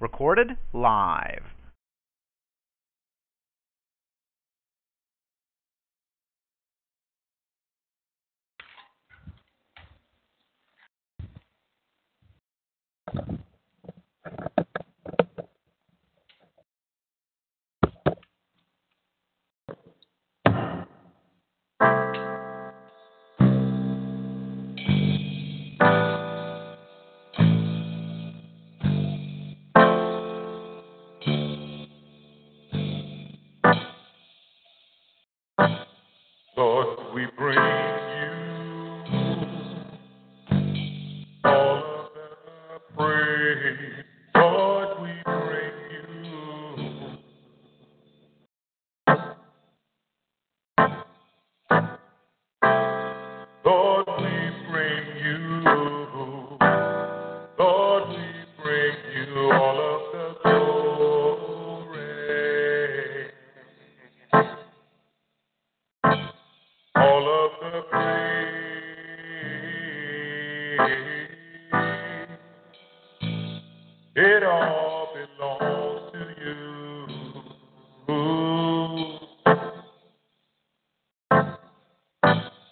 Recorded live. Lord, we bring.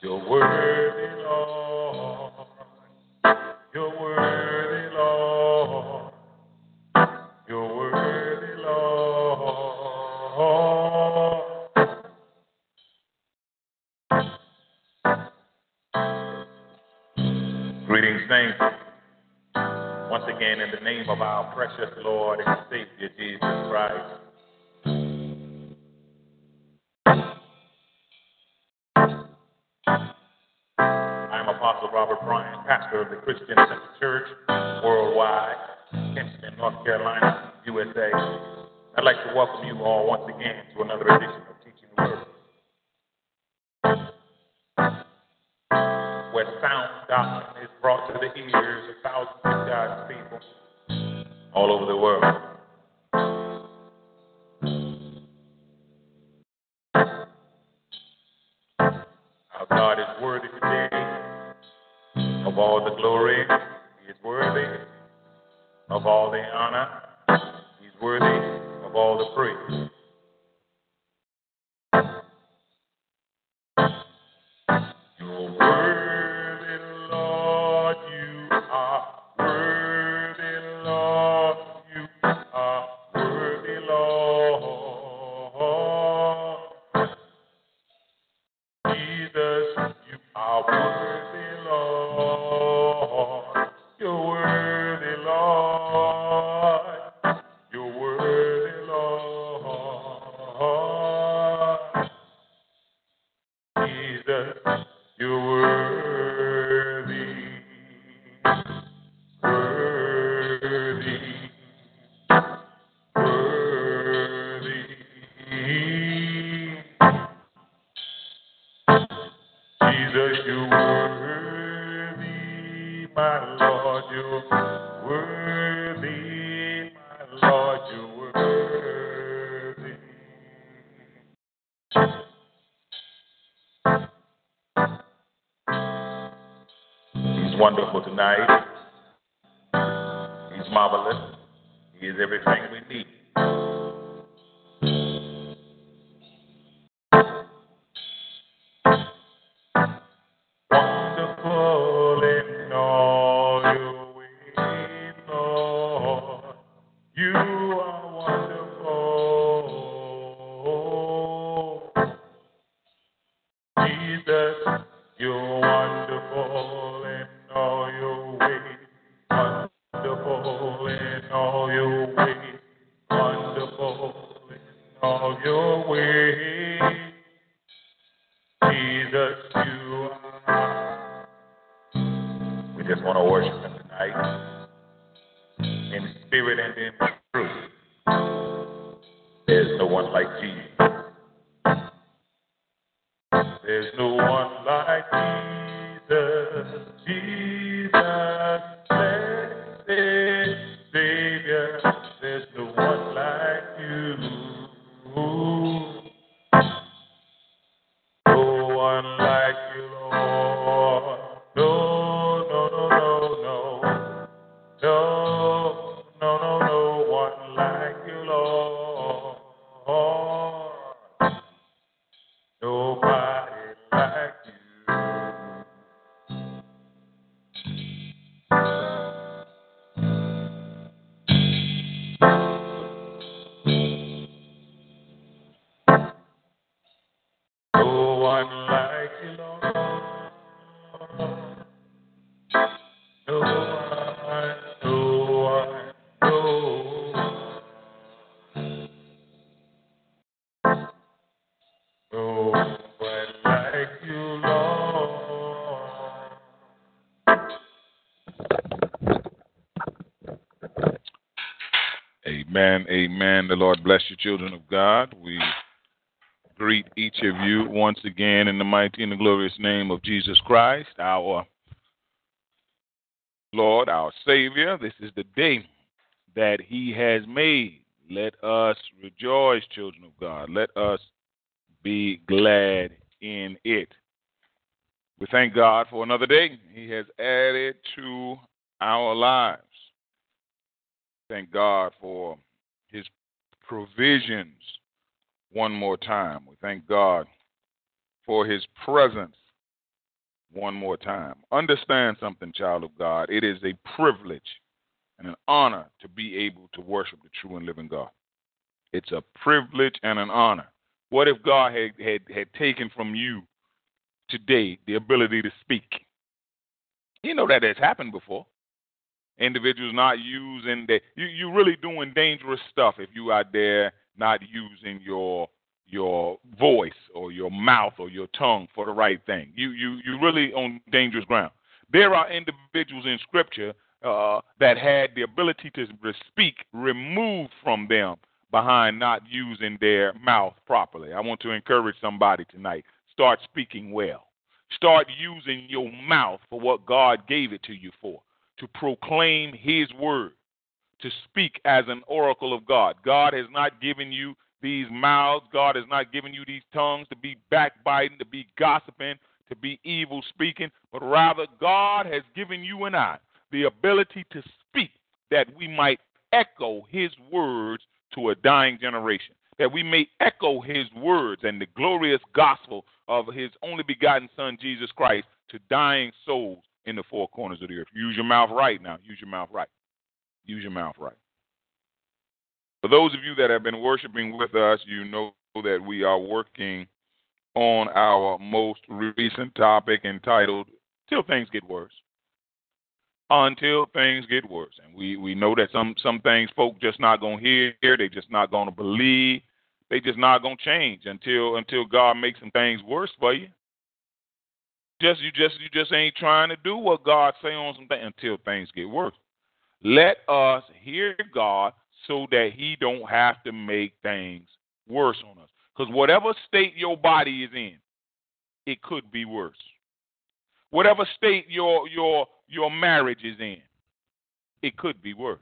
You're worthy, Lord. You're worthy, Lord. You're worthy, Lord. Greetings, saints. Once again, in the name of our precious Lord and Savior Jesus Christ. Christian Center Church worldwide, Kinston, North Carolina, USA. I'd like to welcome you all once night. all your ways, wonderful in all your Amen. Amen. The Lord bless you, children of God. We greet each of you once again in the mighty and the glorious name of Jesus Christ, our Lord, our Savior. This is the day that He has made. Let us rejoice, children of God. Let us be glad in it. We thank God for another day He has added to our lives. Thank God for His provisions one more time. We thank God for His presence one more time. Understand something, child of God. It is a privilege and an honor to be able to worship the true and living God. It's a privilege and an honor. What if God had, had, had taken from you today the ability to speak? You know that has happened before individuals not using the you you really doing dangerous stuff if you out there not using your your voice or your mouth or your tongue for the right thing. You you you really on dangerous ground. There are individuals in Scripture uh, that had the ability to speak removed from them behind not using their mouth properly. I want to encourage somebody tonight. Start speaking well. Start using your mouth for what God gave it to you for to proclaim his word, to speak as an oracle of God. God has not given you these mouths, God has not given you these tongues to be backbiting, to be gossiping, to be evil speaking, but rather God has given you and I the ability to speak that we might echo his words to a dying generation, that we may echo his words and the glorious gospel of his only begotten Son, Jesus Christ, to dying souls in the four corners of the earth. Use your mouth right now. Use your mouth right. Use your mouth right. For those of you that have been worshiping with us, you know that we are working on our most recent topic entitled Till Things Get Worse. Until things get worse. And we, we know that some, some things folk just not gonna hear, they just not gonna believe, they just not gonna change until until God makes some things worse for you. Just you just you just ain't trying to do what God say on something until things get worse. Let us hear God so that He don't have to make things worse on us. Because whatever state your body is in, it could be worse. Whatever state your your your marriage is in, it could be worse.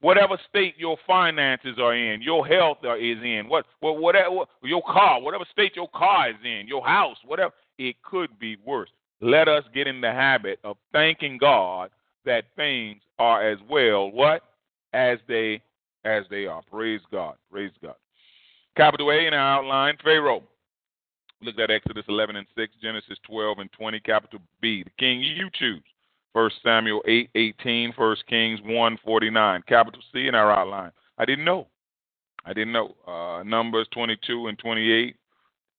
Whatever state your finances are in, your health is in, what, what whatever your car, whatever state your car is in, your house, whatever, it could be worse. Let us get in the habit of thanking God that things are as well what as they as they are. Praise God. Praise God. Capital A in our outline, Pharaoh. Look at Exodus 11 and 6, Genesis 12 and 20. Capital B, the king you choose. 1 Samuel 8, 18, 1 Kings 1, 49. Capital C in our outline. I didn't know. I didn't know. Uh, Numbers 22 and 28,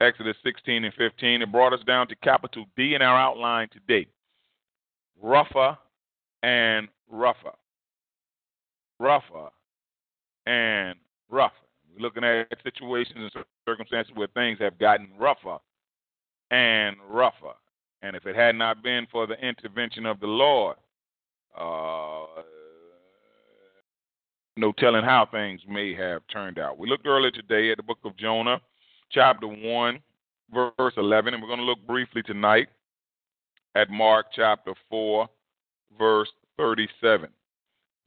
Exodus 16 and 15. It brought us down to capital D in our outline today. Rougher and rougher. Rougher and rougher. We're looking at situations and circumstances where things have gotten rougher and rougher. And if it had not been for the intervention of the Lord, uh, no telling how things may have turned out. We looked earlier today at the book of Jonah chapter 1, verse 11, and we're going to look briefly tonight at Mark chapter 4, verse 37.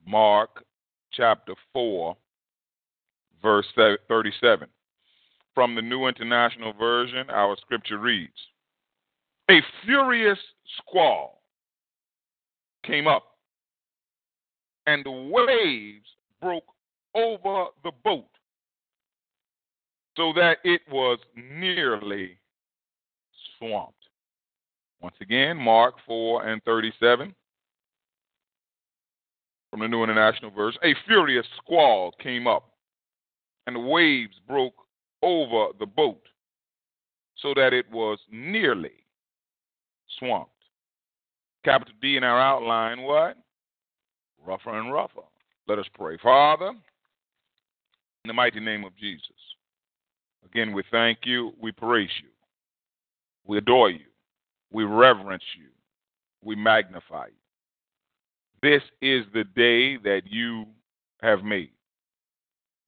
Mark chapter 4, verse 37. From the New International Version, our scripture reads A furious squall came up, and the waves broke over the boat so that it was nearly swamped. Once again, Mark 4 and 37 from the New International Version. A furious squall came up, and the waves broke over the boat so that it was nearly swamped. Capital D in our outline, what? Rougher and rougher. Let us pray. Father, in the mighty name of Jesus, Again, we thank you. We praise you. We adore you. We reverence you. We magnify you. This is the day that you have made.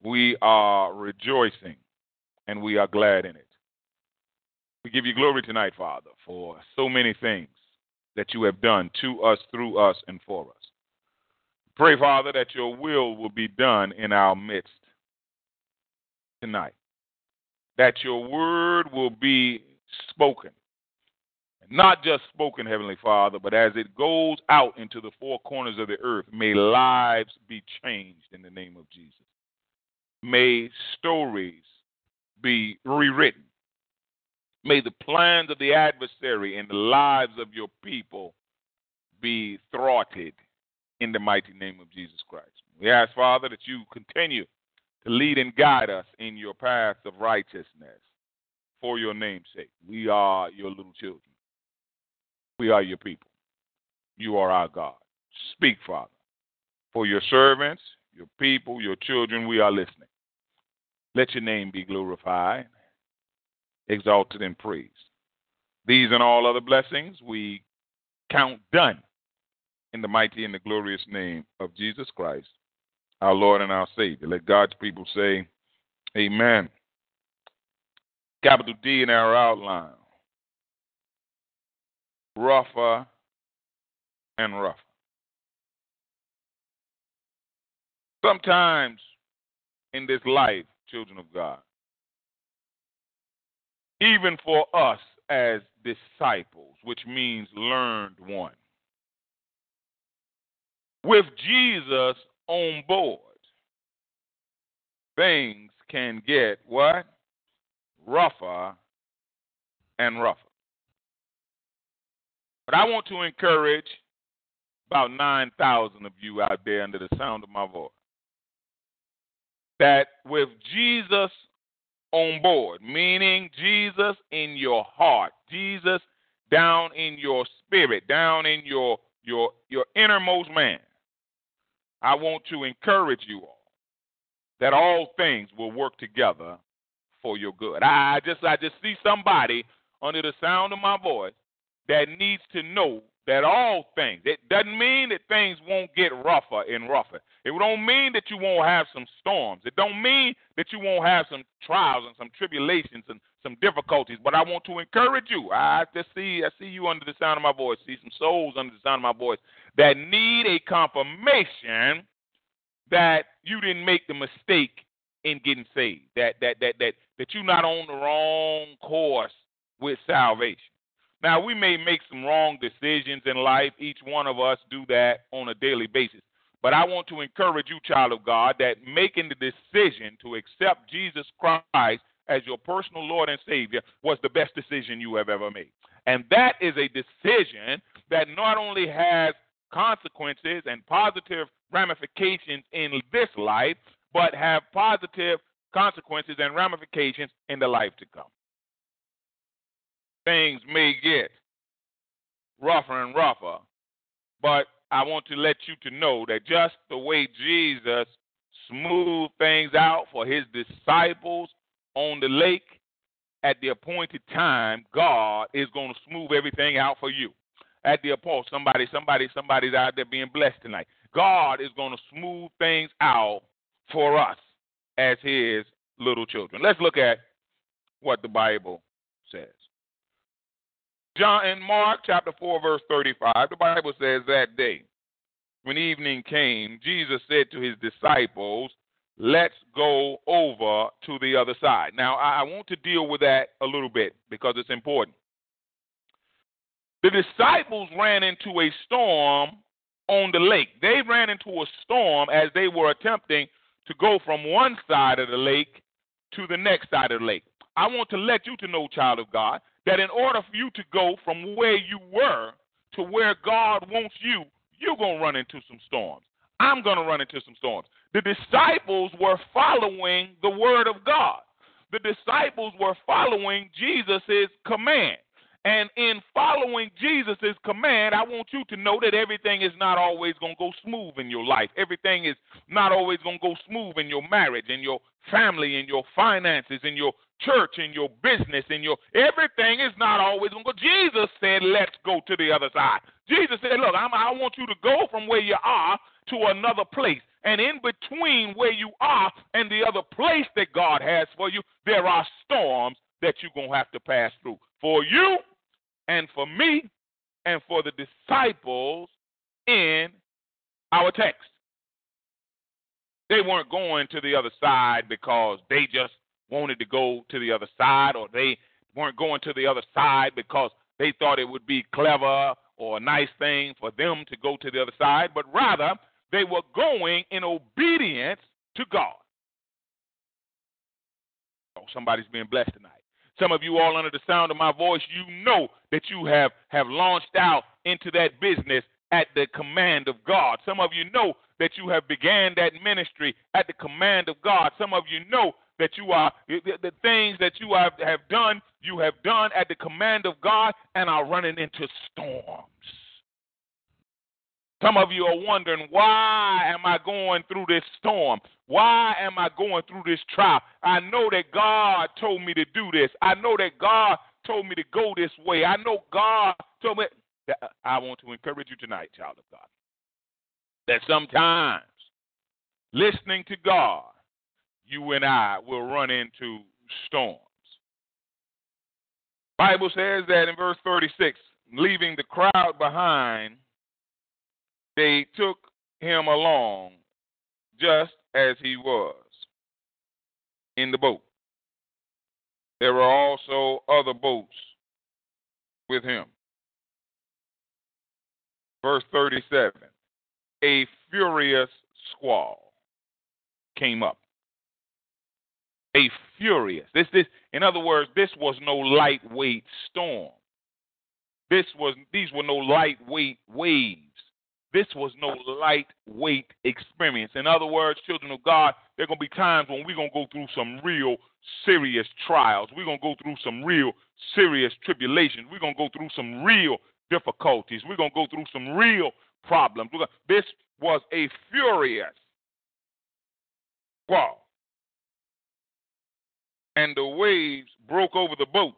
We are rejoicing and we are glad in it. We give you glory tonight, Father, for so many things that you have done to us, through us, and for us. Pray, Father, that your will will be done in our midst tonight. That your word will be spoken. Not just spoken, Heavenly Father, but as it goes out into the four corners of the earth, may lives be changed in the name of Jesus. May stories be rewritten. May the plans of the adversary and the lives of your people be thwarted in the mighty name of Jesus Christ. We ask, Father, that you continue to lead and guide us in your path of righteousness for your name's sake. We are your little children. We are your people. You are our God. Speak, Father, for your servants, your people, your children. We are listening. Let your name be glorified, exalted, and praised. These and all other blessings we count done in the mighty and the glorious name of Jesus Christ, our Lord and our Savior. Let God's people say, Amen. Capital D in our outline. Rougher and rougher. Sometimes in this life, children of God, even for us as disciples, which means learned one, with Jesus on board, things can get what? Rougher and rougher. But I want to encourage about 9,000 of you out there under the sound of my voice that with Jesus on board, meaning Jesus in your heart, Jesus down in your spirit, down in your your your innermost man, I want to encourage you all that all things will work together for your good. I just I just see somebody under the sound of my voice that needs to know that all things. It doesn't mean that things won't get rougher and rougher. It don't mean that you won't have some storms. It don't mean that you won't have some trials and some tribulations and some difficulties. But I want to encourage you. I just see I see you under the sound of my voice. See some souls under the sound of my voice that need a confirmation that you didn't make the mistake in getting saved. That that that that that you're not on the wrong course with salvation. Now we may make some wrong decisions in life. Each one of us do that on a daily basis. But I want to encourage you, child of God, that making the decision to accept Jesus Christ as your personal Lord and Savior was the best decision you have ever made. And that is a decision that not only has consequences and positive ramifications in this life, but have positive consequences and ramifications in the life to come. Things may get rougher and rougher, but I want to let you to know that just the way Jesus smoothed things out for his disciples on the lake at the appointed time, God is going to smooth everything out for you. At the appointed, somebody, somebody, somebody's out there being blessed tonight. God is going to smooth things out for us as his little children. Let's look at what the Bible. John in Mark chapter 4 verse 35, the Bible says that day when evening came, Jesus said to his disciples, "Let's go over to the other side." Now, I want to deal with that a little bit because it's important. The disciples ran into a storm on the lake. They ran into a storm as they were attempting to go from one side of the lake to the next side of the lake. I want to let you to know, child of God, that in order for you to go from where you were to where God wants you, you're going to run into some storms. I'm going to run into some storms. The disciples were following the word of God. The disciples were following Jesus' command. And in following Jesus' command, I want you to know that everything is not always going to go smooth in your life. Everything is not always going to go smooth in your marriage, in your family, in your finances, in your church, in your business, in your everything is not always going to go. Jesus said, let's go to the other side. Jesus said, look, I'm, I want you to go from where you are to another place. And in between where you are and the other place that God has for you, there are storms that you're going to have to pass through. For you and for me and for the disciples in our text. They weren't going to the other side because they just wanted to go to the other side, or they weren't going to the other side because they thought it would be clever or a nice thing for them to go to the other side, but rather they were going in obedience to God. Oh, somebody's being blessed tonight. Some of you all under the sound of my voice, you know that you have, have launched out into that business at the command of God. Some of you know that you have began that ministry at the command of God. Some of you know that you are the, the things that you have, have done, you have done at the command of God and are running into storms. Some of you are wondering, why am I going through this storm? Why am I going through this trial? I know that God told me to do this. I know that God told me to go this way. I know God told me. I want to encourage you tonight, child of God, that sometimes listening to God, you and I will run into storms. Bible says that in verse 36, leaving the crowd behind, they took him along just as he was in the boat. There were also other boats with him. Verse 37 A furious squall came up. A furious. This, this, in other words, this was no lightweight storm. This was, these were no lightweight waves. This was no lightweight experience. In other words, children of God, there are going to be times when we're going to go through some real serious trials. We're going to go through some real serious tribulations. We're going to go through some real difficulties. We're going to go through some real problems. This was a furious squall. And the waves broke over the boat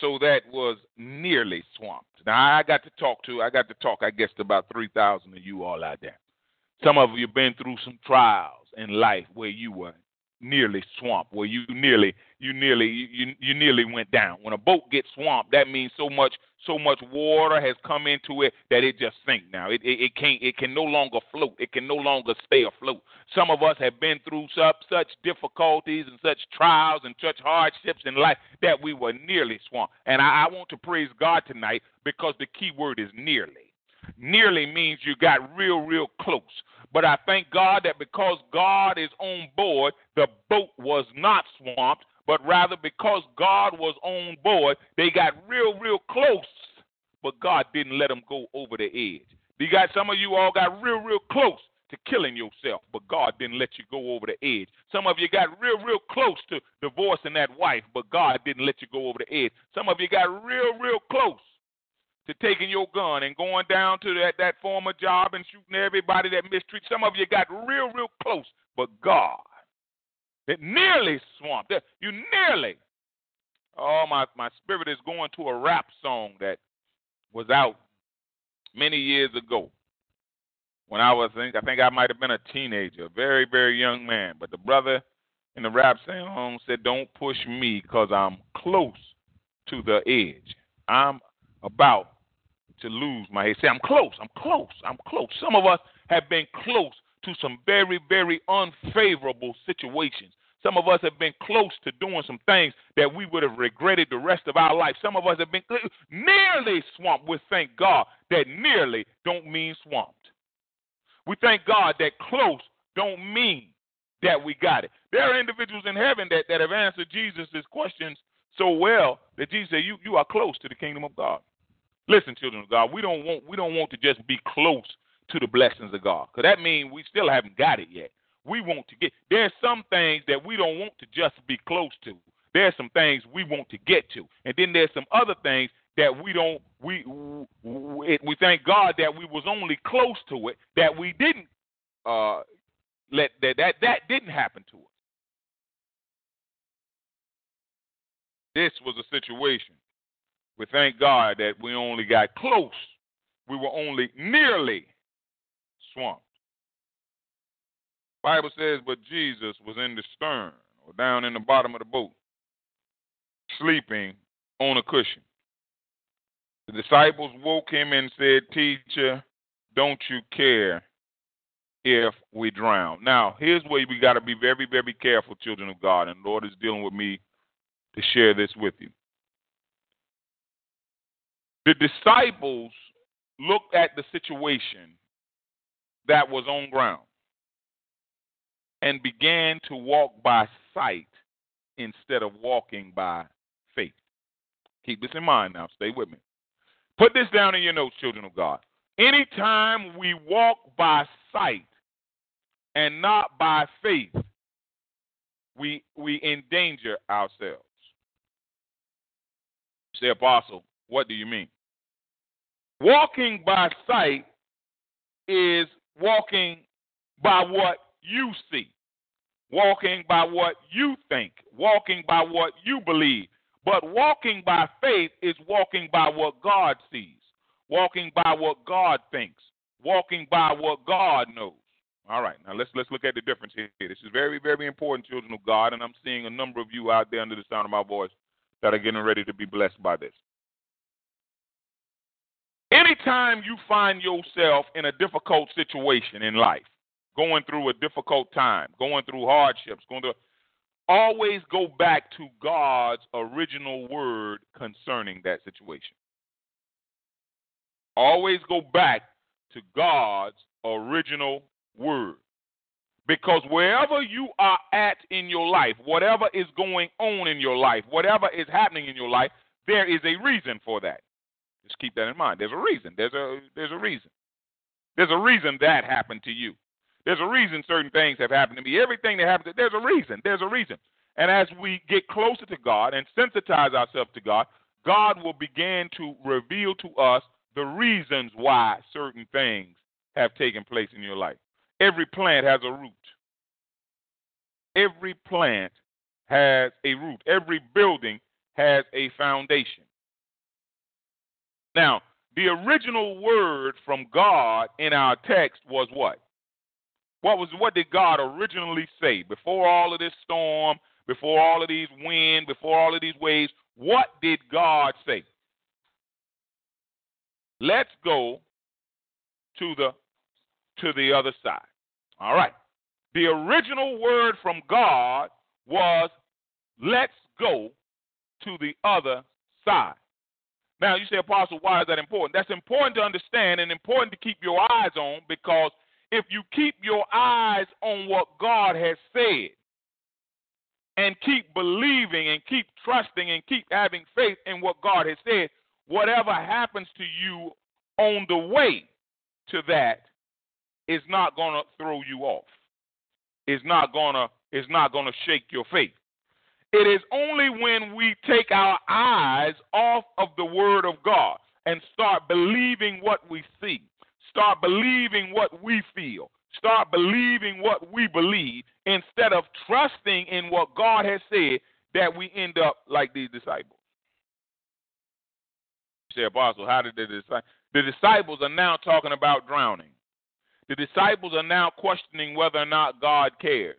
so that was nearly swamped. Now I got to talk to, I got to talk, I guess, to about three thousand of you all out there. Some of you have been through some trials in life where you were nearly swamped, where you nearly, you nearly, you, you nearly went down. When a boat gets swamped, that means so much, so much water has come into it that it just sinks now. It, it, it can't, it can no longer float. It can no longer stay afloat. Some of us have been through such, such difficulties and such trials and such hardships in life that we were nearly swamped. And I, I want to praise God tonight because the key word is nearly. Nearly means you got real, real close. But I thank God that because God is on board, the boat was not swamped, but rather because God was on board, they got real, real close, but God didn't let them go over the edge. You got some of you all got real, real close to killing yourself, but God didn't let you go over the edge. Some of you got real, real close to divorcing that wife, but God didn't let you go over the edge. Some of you got real, real close to taking your gun and going down to that, that former job and shooting everybody that mistreats. Some of you got real, real close, but God, it nearly swamped. You nearly. Oh, my, my spirit is going to a rap song that was out many years ago when I was, I think, I think I might have been a teenager, a very, very young man. But the brother in the rap song said, Don't push me because I'm close to the edge. I'm about to lose my head. Say, I'm close, I'm close, I'm close. Some of us have been close to some very, very unfavorable situations. Some of us have been close to doing some things that we would have regretted the rest of our life. Some of us have been nearly swamped. We thank God that nearly don't mean swamped. We thank God that close don't mean that we got it. There are individuals in heaven that, that have answered Jesus' questions so well that Jesus said, you, you are close to the kingdom of God. Listen, children of God, we don't want we don't want to just be close to the blessings of God, because that means we still haven't got it yet. We want to get. There's some things that we don't want to just be close to. There's some things we want to get to, and then there's some other things that we don't. We we, thank God that we was only close to it, that we didn't uh, let that that that didn't happen to us. This was a situation we thank God that we only got close. We were only nearly swamped. Bible says, but Jesus was in the stern or down in the bottom of the boat, sleeping on a cushion. The disciples woke him and said, Teacher, don't you care if we drown? Now, here's where we got to be very, very careful, children of God, and Lord is dealing with me to share this with you. The disciples looked at the situation that was on ground and began to walk by sight instead of walking by faith. Keep this in mind now. Stay with me. Put this down in your notes, children of God. Anytime we walk by sight and not by faith, we we endanger ourselves. Say, Apostle, what do you mean? Walking by sight is walking by what you see, walking by what you think, walking by what you believe. But walking by faith is walking by what God sees, walking by what God thinks, walking by what God knows. All right, now let's let's look at the difference here. This is very very important, children of God, and I'm seeing a number of you out there under the sound of my voice that are getting ready to be blessed by this. Anytime you find yourself in a difficult situation in life, going through a difficult time, going through hardships, going through always go back to God's original word concerning that situation. Always go back to God's original word. Because wherever you are at in your life, whatever is going on in your life, whatever is happening in your life, there is a reason for that. Just keep that in mind. There's a reason. There's a there's a reason. There's a reason that happened to you. There's a reason certain things have happened to me. Everything that happens, there's a reason. There's a reason. And as we get closer to God and sensitize ourselves to God, God will begin to reveal to us the reasons why certain things have taken place in your life. Every plant has a root. Every plant has a root. Every building has a foundation. Now, the original word from God in our text was what? What was what did God originally say before all of this storm, before all of these wind, before all of these waves? What did God say? Let's go to the to the other side. All right. The original word from God was let's go to the other side. Now, you say, Apostle, why is that important? That's important to understand and important to keep your eyes on because if you keep your eyes on what God has said and keep believing and keep trusting and keep having faith in what God has said, whatever happens to you on the way to that is not going to throw you off. Is not going to is not going to shake your faith. It is only when we take our eyes off of the Word of God and start believing what we see, start believing what we feel, start believing what we believe, instead of trusting in what God has said, that we end up like these disciples. You say, Apostle, how did the disciples? The disciples are now talking about drowning. The disciples are now questioning whether or not God cares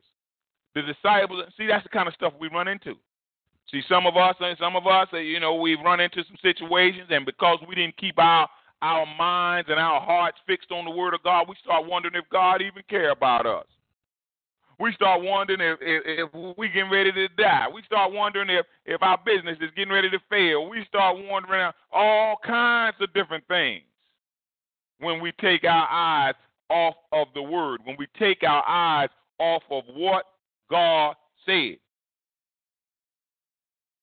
the disciples. See, that's the kind of stuff we run into. See, some of us, and some of us, uh, you know, we've run into some situations, and because we didn't keep our our minds and our hearts fixed on the Word of God, we start wondering if God even care about us. We start wondering if, if, if we getting ready to die. We start wondering if, if our business is getting ready to fail. We start wondering all kinds of different things when we take our eyes off of the Word, when we take our eyes off of what God said.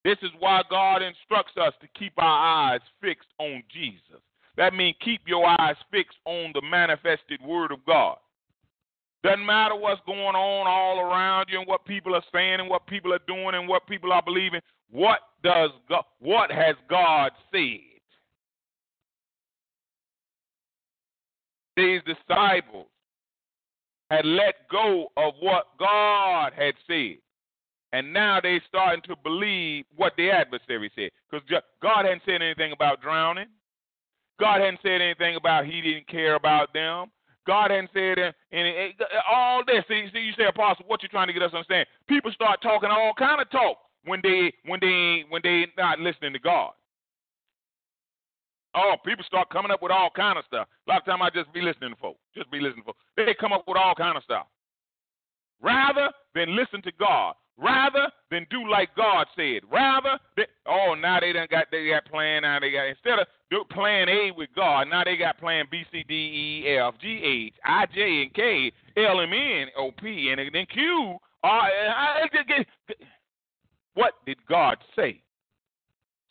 This is why God instructs us to keep our eyes fixed on Jesus. That means keep your eyes fixed on the manifested word of God. Doesn't matter what's going on all around you and what people are saying and what people are doing and what people are believing. What does God, what has God said? These disciples had let go of what God had said. And now they're starting to believe what the adversary said. Because God hadn't said anything about drowning. God hadn't said anything about he didn't care about them. God hadn't said and it, it, all this. See, see, you say, Apostle, what you trying to get us to understand? People start talking all kind of talk when they when they when they not listening to God. Oh, people start coming up with all kind of stuff. A lot of time I just be listening to folks. Just be listening to folks. They come up with all kind of stuff. Rather than listen to God, rather than do like God said, rather than oh now they done got they got plan now they got instead of do plan A with God, now they got plan B C D E F G H I J and K L M N O P and then Q R. What did God say?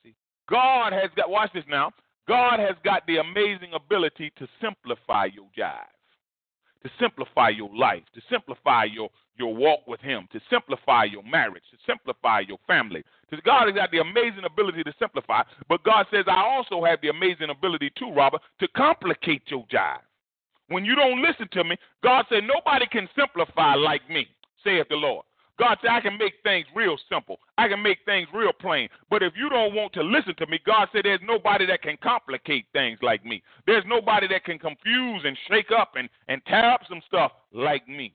See, God has got watch this now. God has got the amazing ability to simplify your jive, to simplify your life, to simplify your, your walk with Him, to simplify your marriage, to simplify your family. God has got the amazing ability to simplify, but God says, I also have the amazing ability too, Robert, to complicate your jive. When you don't listen to me, God said, Nobody can simplify like me, saith the Lord. God said, I can make things real simple. I can make things real plain. But if you don't want to listen to me, God said, there's nobody that can complicate things like me. There's nobody that can confuse and shake up and, and tear up some stuff like me.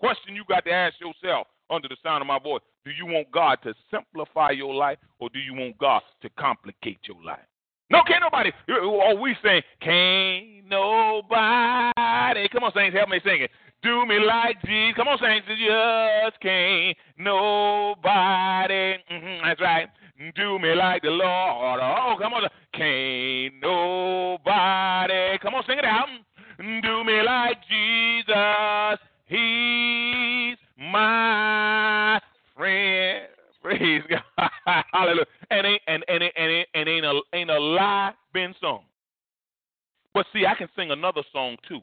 Question you got to ask yourself under the sound of my voice do you want God to simplify your life or do you want God to complicate your life? No, can't nobody. Oh, we sing, can't nobody. Come on, saints, help me sing it. Do me like Jesus. Come on, saints. Just can't nobody. Mm-hmm, that's right. Do me like the Lord. Oh, come on. Can't nobody. Come on, sing it out. Do me like Jesus. He's my friend. Praise God. Hallelujah. And ain't and and and, and ain't a ain't a lie been sung. But see, I can sing another song too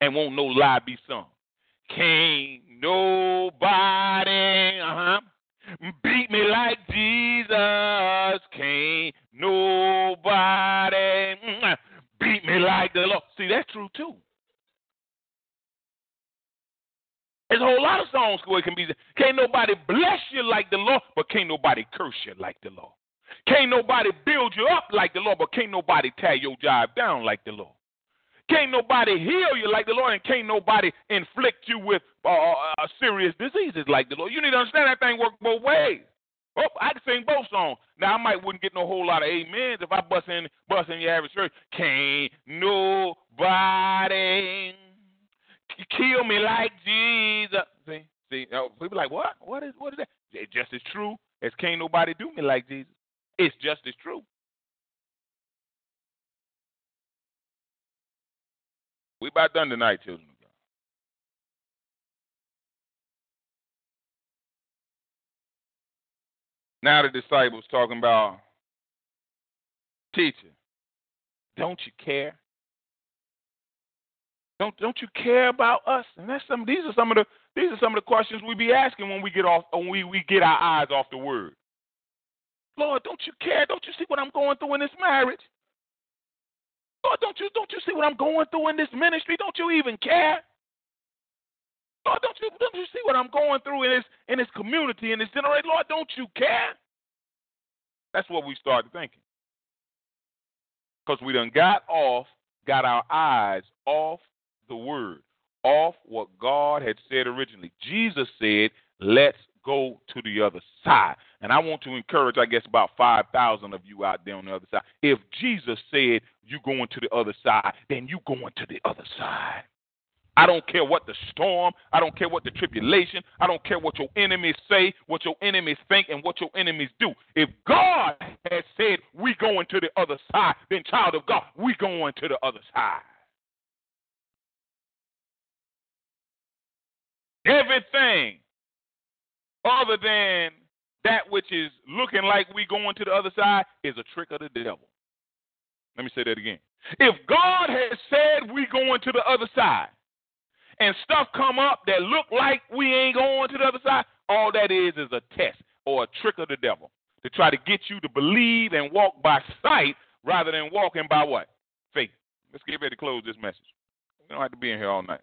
and won't no lie be sung. Can't nobody uh-huh, beat me like Jesus. Can't nobody mm, beat me like the Lord. See, that's true too. There's a whole lot of songs where it can be. Can't nobody bless you like the Lord, but can't nobody curse you like the Lord. Can't nobody build you up like the Lord, but can't nobody tear your job down like the Lord. Can't nobody heal you like the Lord, and can't nobody inflict you with uh, uh, uh, serious diseases like the Lord. You need to understand that thing works both ways. Oh, I can sing both songs. Now I might wouldn't get no whole lot of amens if I bust in bust in your average church. Can't nobody kill me like Jesus. See, see, oh, people like what? What is what is that? It's just as true as can't nobody do me like Jesus. It's just as true. We about done tonight, children. Now the disciples talking about teacher. Don't you care? Don't don't you care about us? And that's some these are some of the these are some of the questions we be asking when we get off when we, we get our eyes off the word. Lord, don't you care? Don't you see what I'm going through in this marriage? Lord, don't you don't you see what I'm going through in this ministry? Don't you even care? Lord, don't you don't you see what I'm going through in this in this community in this generation? Lord, don't you care? That's what we started thinking. Because we done got off, got our eyes off the word, off what God had said originally. Jesus said, Let's go to the other side. And I want to encourage, I guess, about 5,000 of you out there on the other side. If Jesus said you're going to the other side, then you're going to the other side. I don't care what the storm, I don't care what the tribulation, I don't care what your enemies say, what your enemies think, and what your enemies do. If God has said we going to the other side, then child of God, we going to the other side. Everything other than that which is looking like we going to the other side is a trick of the devil. Let me say that again. If God has said we going to the other side and stuff come up that look like we ain't going to the other side, all that is is a test or a trick of the devil to try to get you to believe and walk by sight rather than walking by what? Faith. Let's get ready to close this message. We don't have to be in here all night.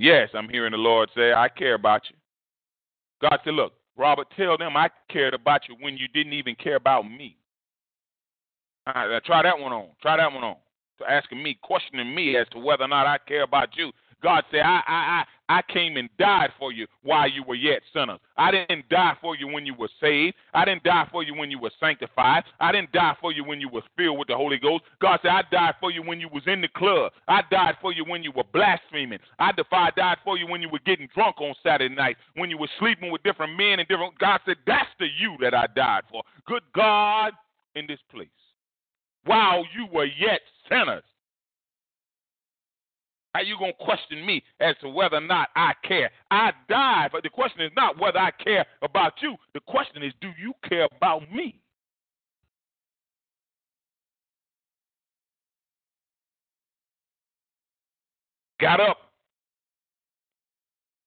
Yes, I'm hearing the Lord say, I care about you. God said, Look, Robert, tell them I cared about you when you didn't even care about me. Uh, try that one on. Try that one on. So asking me, questioning me as to whether or not I care about you. God said, I, I, I, I came and died for you while you were yet sinners. I didn't die for you when you were saved. I didn't die for you when you were sanctified. I didn't die for you when you were filled with the Holy Ghost. God said, I died for you when you was in the club. I died for you when you were blaspheming. I defied, died for you when you were getting drunk on Saturday night, when you were sleeping with different men and different. God said, that's the you that I died for. Good God in this place. While you were yet sinners. How you gonna question me as to whether or not I care? I died, but the question is not whether I care about you. The question is, do you care about me? Got up,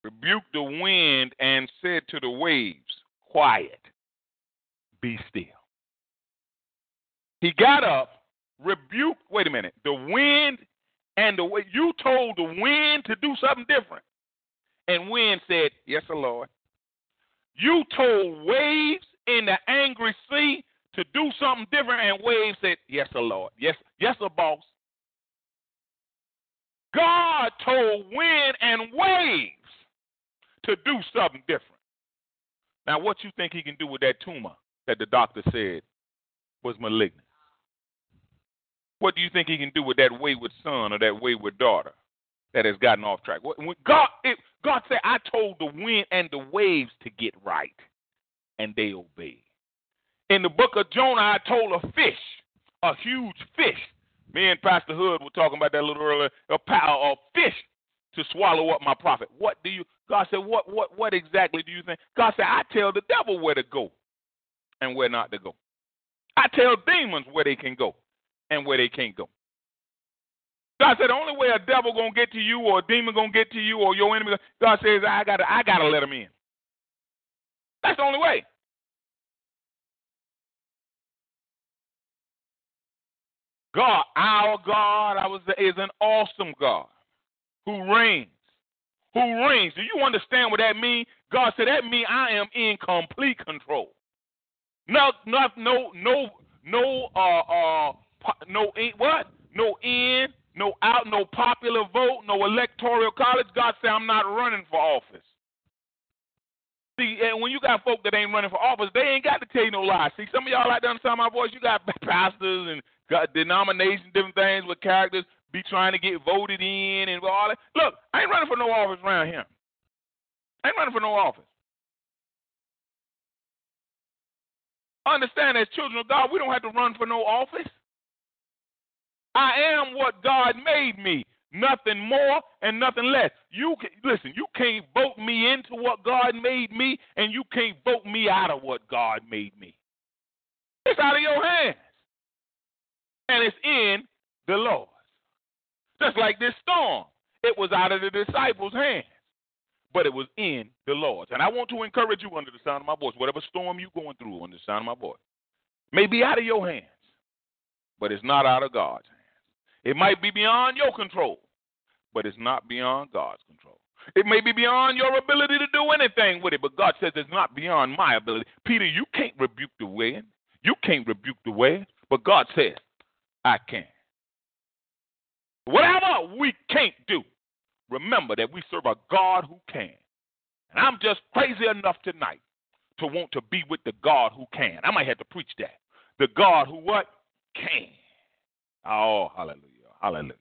rebuked the wind, and said to the waves, Quiet, be still. He got up, rebuked, wait a minute, the wind and the way you told the wind to do something different. And wind said, Yes, sir, Lord. You told waves in the angry sea to do something different, and waves said, Yes, sir, Lord. Yes, yes, sir, boss. God told wind and waves to do something different. Now, what you think he can do with that tumor that the doctor said was malignant? What do you think he can do with that wayward son or that wayward daughter that has gotten off track? When God, it, God said, I told the wind and the waves to get right, and they obeyed. In the book of Jonah, I told a fish, a huge fish. Me and Pastor Hood were talking about that a little earlier. A, power a fish to swallow up my prophet. What do you? God said, what, what, what exactly do you think? God said, I tell the devil where to go and where not to go. I tell demons where they can go and where they can't go. God said the only way a devil gonna get to you or a demon gonna get to you or your enemy, God says I gotta I gotta let them in. That's the only way. God, our God, I was is an awesome God who reigns. Who reigns. Do you understand what that means? God said that means I am in complete control. No, no, no, no, no, uh, uh, no ain't what? No in, no out, no popular vote, no electoral college. God said, I'm not running for office. See, and when you got folk that ain't running for office, they ain't got to tell you no lies. See, some of y'all like to understand my voice. You got pastors and got denominations, different things with characters be trying to get voted in and all that. Look, I ain't running for no office around here. I ain't running for no office. Understand, as children of God, we don't have to run for no office. I am what God made me. Nothing more and nothing less. You can, listen. You can't vote me into what God made me, and you can't vote me out of what God made me. It's out of your hands, and it's in the Lord. Just like this storm, it was out of the disciples' hands, but it was in the Lord's. And I want to encourage you under the sound of my voice, whatever storm you're going through under the sound of my voice, may be out of your hands, but it's not out of God's. It might be beyond your control, but it's not beyond God's control. It may be beyond your ability to do anything with it, but God says it's not beyond my ability. Peter, you can't rebuke the wind. You can't rebuke the wind, but God says, I can. Whatever we can't do, remember that we serve a God who can. And I'm just crazy enough tonight to want to be with the God who can. I might have to preach that. The God who what? Can. Oh, hallelujah. Hallelujah.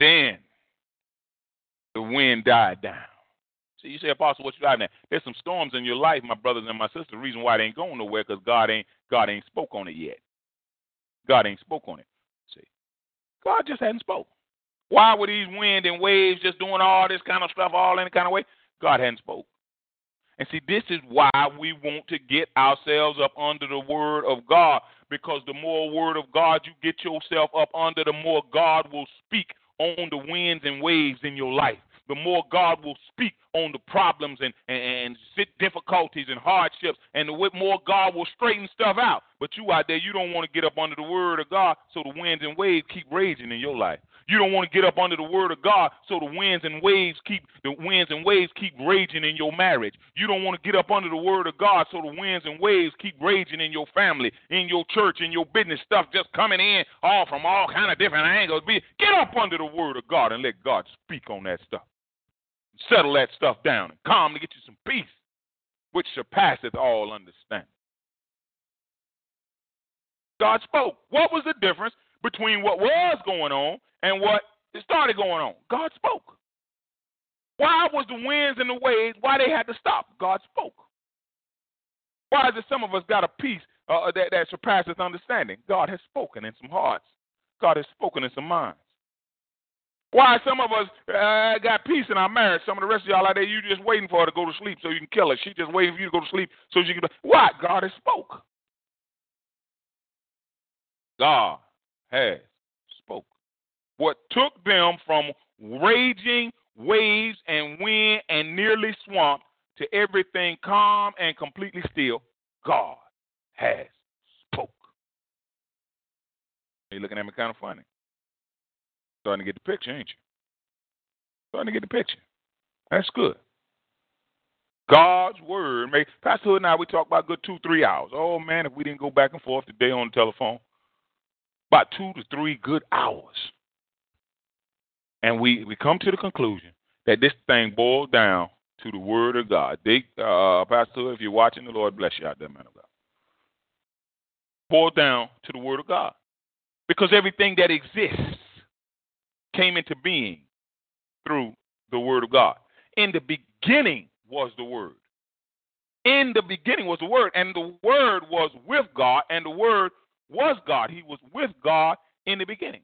Then the wind died down. See, you say, Apostle, what you got now? There's some storms in your life, my brothers and my sisters. The reason why they ain't going nowhere because God ain't God ain't spoke on it yet. God ain't spoke on it. See, God just hadn't spoke. Why were these wind and waves just doing all this kind of stuff all in the kind of way? God hadn't spoke. And see, this is why we want to get ourselves up under the Word of God, because the more Word of God you get yourself up under, the more God will speak on the winds and waves in your life. The more God will speak on the problems and, and, and difficulties and hardships, and the more God will straighten stuff out. But you out there, you don't want to get up under the word of God so the winds and waves keep raging in your life. You don't want to get up under the word of God so the winds and waves keep the winds and waves keep raging in your marriage. You don't want to get up under the word of God so the winds and waves keep raging in your family, in your church, in your business stuff just coming in all from all kind of different angles. Get up under the word of God and let God speak on that stuff. Settle that stuff down and calm to get you some peace, which surpasseth all understanding. God spoke. What was the difference between what was going on and what started going on? God spoke. Why was the winds and the waves, why they had to stop? God spoke. Why is it some of us got a peace uh, that, that surpasses understanding? God has spoken in some hearts. God has spoken in some minds. Why some of us uh, got peace in our marriage? Some of the rest of y'all out there, you just waiting for her to go to sleep so you can kill her. She just waiting for you to go to sleep so she can. Why? God has spoke. God has spoke. What took them from raging waves and wind and nearly swamped to everything calm and completely still, God has spoke. Are you looking at me kind of funny? Starting to get the picture, ain't you? Starting to get the picture. That's good. God's word. Pastor Hood and I, we talk about good two, three hours. Oh, man, if we didn't go back and forth today on the telephone, about two to three good hours. And we, we come to the conclusion that this thing boils down to the Word of God. They, uh, Pastor, if you're watching, the Lord bless you out there, man of God. Boils down to the Word of God. Because everything that exists came into being through the Word of God. In the beginning was the Word. In the beginning was the Word, and the Word was with God, and the Word was God. He was with God in the beginning.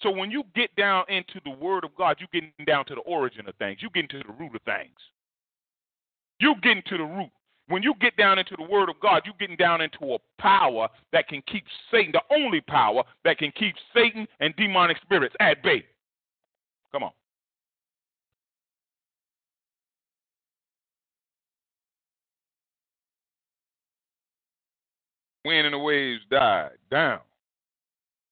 So when you get down into the Word of God, you're getting down to the origin of things. You get into the root of things. You get into the root. When you get down into the Word of God, you're getting down into a power that can keep Satan, the only power that can keep Satan and demonic spirits at bay. Come on. wind and the waves died down,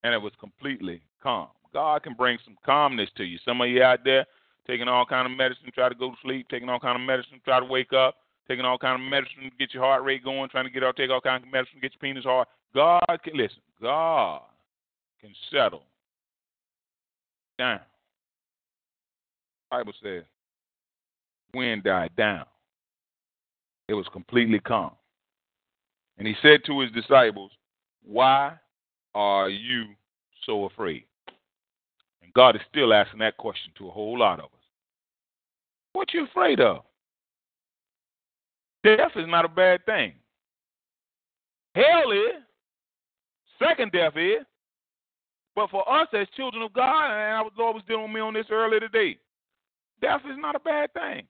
and it was completely calm. God can bring some calmness to you. Some of you out there taking all kind of medicine, try to go to sleep, taking all kind of medicine, try to wake up, taking all kind of medicine to get your heart rate going, trying to get out, take all kind of medicine to get your penis hard. God can listen. God can settle down. Bible says, wind died down. It was completely calm. And he said to his disciples, Why are you so afraid? And God is still asking that question to a whole lot of us. What you afraid of? Death is not a bad thing. Hell is. Second death is. But for us as children of God, and the Lord was dealing with me on this earlier today, death is not a bad thing.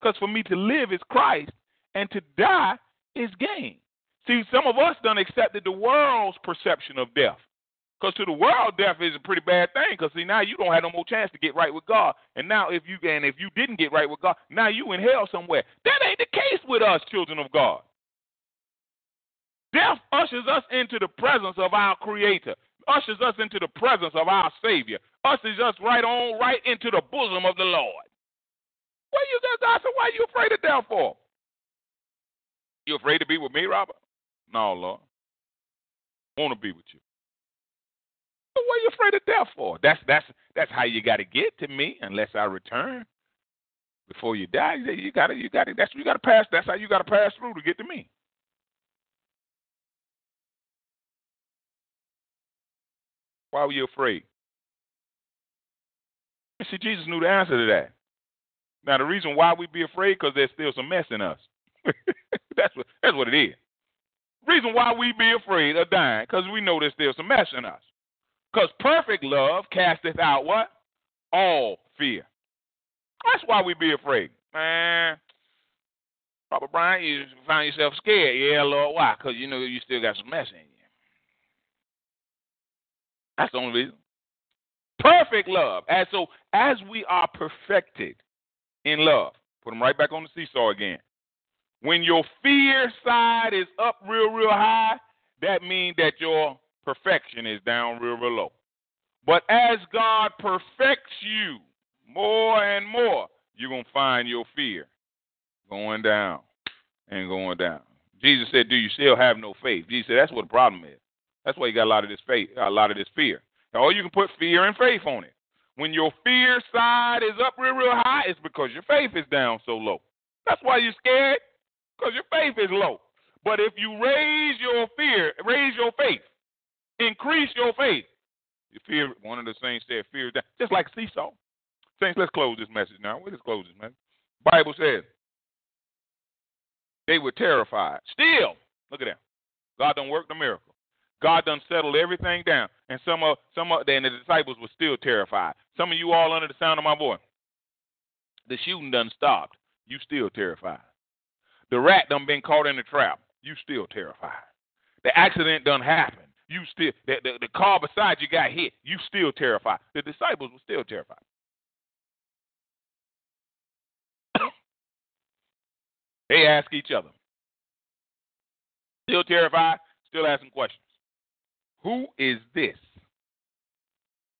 Because for me to live is Christ, and to die is gain. See, some of us done accepted the world's perception of death. Because to the world, death is a pretty bad thing. Because see, now you don't have no more chance to get right with God. And now, if you and if you didn't get right with God, now you in hell somewhere. That ain't the case with us, children of God. Death ushers us into the presence of our Creator, ushers us into the presence of our Savior, ushers us right on, right into the bosom of the Lord. What you guys asking? Why are you afraid of death for? You afraid to be with me, Robert? No, Lord. Want to be with you. What are you afraid of death for? That's that's that's how you got to get to me, unless I return before you die. You got to you got to that's you got to pass. That's how you got to pass through to get to me. Why were you afraid? See, Jesus knew the answer to that. Now, the reason why we be afraid because there's still some mess in us. that's what that's what it is. Reason why we be afraid of dying, because we know there's still some mess in us. Because perfect love casteth out what? All fear. That's why we be afraid. Man, Robert Bryan, you find yourself scared. Yeah, Lord, why? Because you know you still got some mess in you. That's the only reason. Perfect love. And so as we are perfected in love, put them right back on the seesaw again. When your fear side is up real, real high, that means that your perfection is down real, real low. But as God perfects you more and more, you're going to find your fear going down and going down. Jesus said, Do you still have no faith? Jesus said, That's what the problem is. That's why you got a lot of this faith, a lot of this fear. Now, you can put fear and faith on it. When your fear side is up real, real high, it's because your faith is down so low. That's why you're scared, because your faith is low. But if you raise your fear, raise your faith, increase your faith, your fear, one of the saints said, fear down, just like seesaw. Saints, let's close this message now. Let's close this message. Bible says they were terrified. Still, look at that. God don't work the miracle. God done settled everything down. And some of some of and the disciples were still terrified. Some of you all under the sound of my voice. The shooting done stopped. You still terrified. The rat done been caught in the trap. You still terrified. The accident done happened. You still the, the, the car beside you got hit. You still terrified. The disciples were still terrified. they ask each other. Still terrified, still asking questions. Who is this?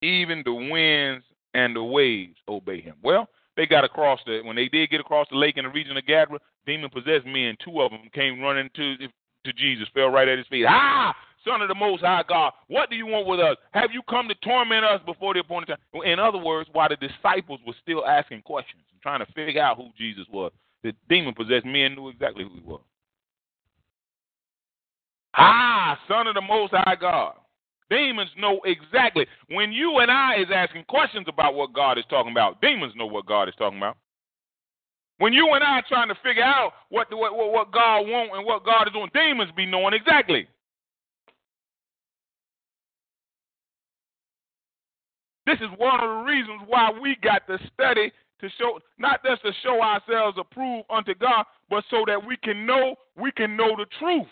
Even the winds and the waves obey him. Well, they got across the when they did get across the lake in the region of Gadara, demon possessed men, two of them came running to to Jesus, fell right at his feet. Ah, Son of the Most High God, what do you want with us? Have you come to torment us before the appointed time? In other words, while the disciples were still asking questions and trying to figure out who Jesus was, the demon possessed men knew exactly who he was. Ah, Son of the Most High God. Demons know exactly. When you and I is asking questions about what God is talking about, demons know what God is talking about. When you and I are trying to figure out what, what, what God wants and what God is doing, demons be knowing exactly. This is one of the reasons why we got to study to show not just to show ourselves approved unto God, but so that we can know we can know the truth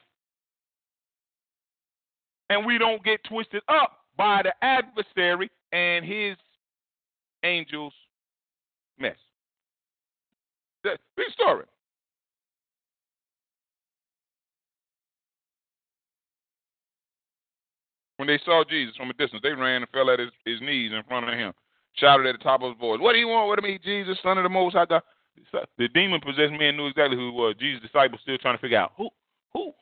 and we don't get twisted up by the adversary and his angels' mess. Big story. When they saw Jesus from a distance, they ran and fell at his, his knees in front of him, shouted at the top of his voice, What do you want with me, Jesus, son of the Most High God? The demon possessed man knew exactly who he was. Jesus' disciples still trying to figure out who, who,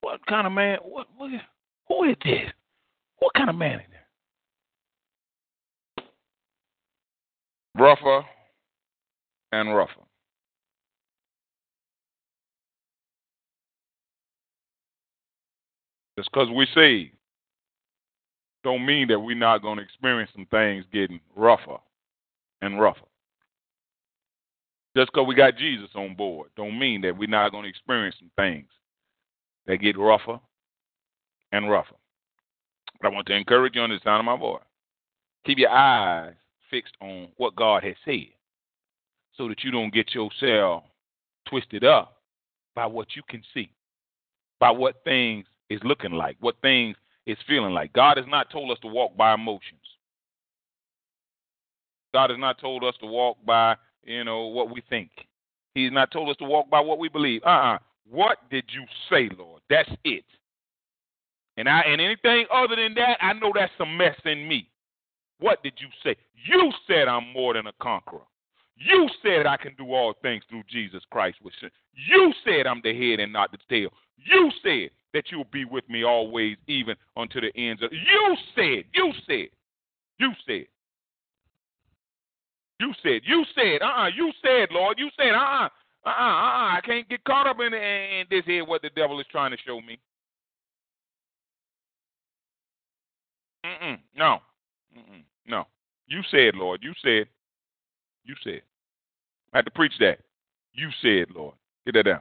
what kind of man? What? what who is this? What kind of man is this? Rougher and rougher. Just because we say don't mean that we're not going to experience some things getting rougher and rougher. Just because we got Jesus on board don't mean that we're not going to experience some things that get rougher and rougher. But I want to encourage you on the sound of my voice. Keep your eyes fixed on what God has said so that you don't get yourself twisted up by what you can see, by what things is looking like, what things is feeling like. God has not told us to walk by emotions. God has not told us to walk by, you know, what we think. He's not told us to walk by what we believe. Uh-uh. What did you say, Lord? That's it. And I and anything other than that, I know that's some mess in me. What did you say? You said I'm more than a conqueror. You said I can do all things through Jesus Christ. Which you said I'm the head and not the tail. You said that you'll be with me always, even unto the ends of. You said. You said. You said. You said. You said. Uh. uh You said, Lord. You said. Uh. Uh. Uh. Uh. I can't get caught up in, in this here what the devil is trying to show me. Mm-mm. No. Mm-mm. No. You said, Lord. You said. You said. I had to preach that. You said, Lord. Get that down.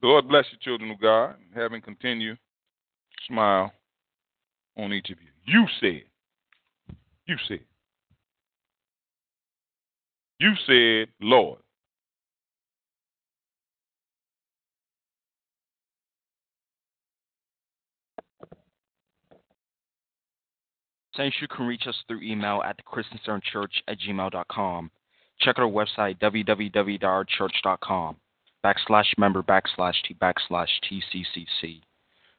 The Lord bless you, children of God, and having continue smile on each of you. You said. You said. You said, Lord. Saints, you can reach us through email at thechristiancenterchurch at gmail.com. Check out our website, www.ourchurch.com, backslash member backslash t backslash tccc.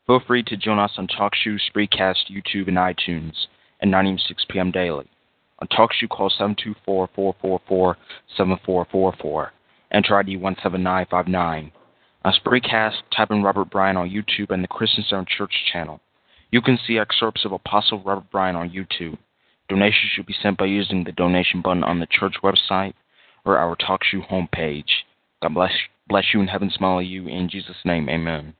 Feel free to join us on TalkShoe, Spreecast, YouTube, and iTunes at 9 a.m. 6 p.m. daily. On TalkShoe, call 724-444-7444. Enter ID 17959. On Spreecast, type in Robert Bryan on YouTube and the Christian Center Church channel. You can see excerpts of Apostle Robert Bryan on YouTube. Donations should be sent by using the donation button on the church website or our TalkShoe homepage. God bless, bless you and heaven smile you. In Jesus' name, amen.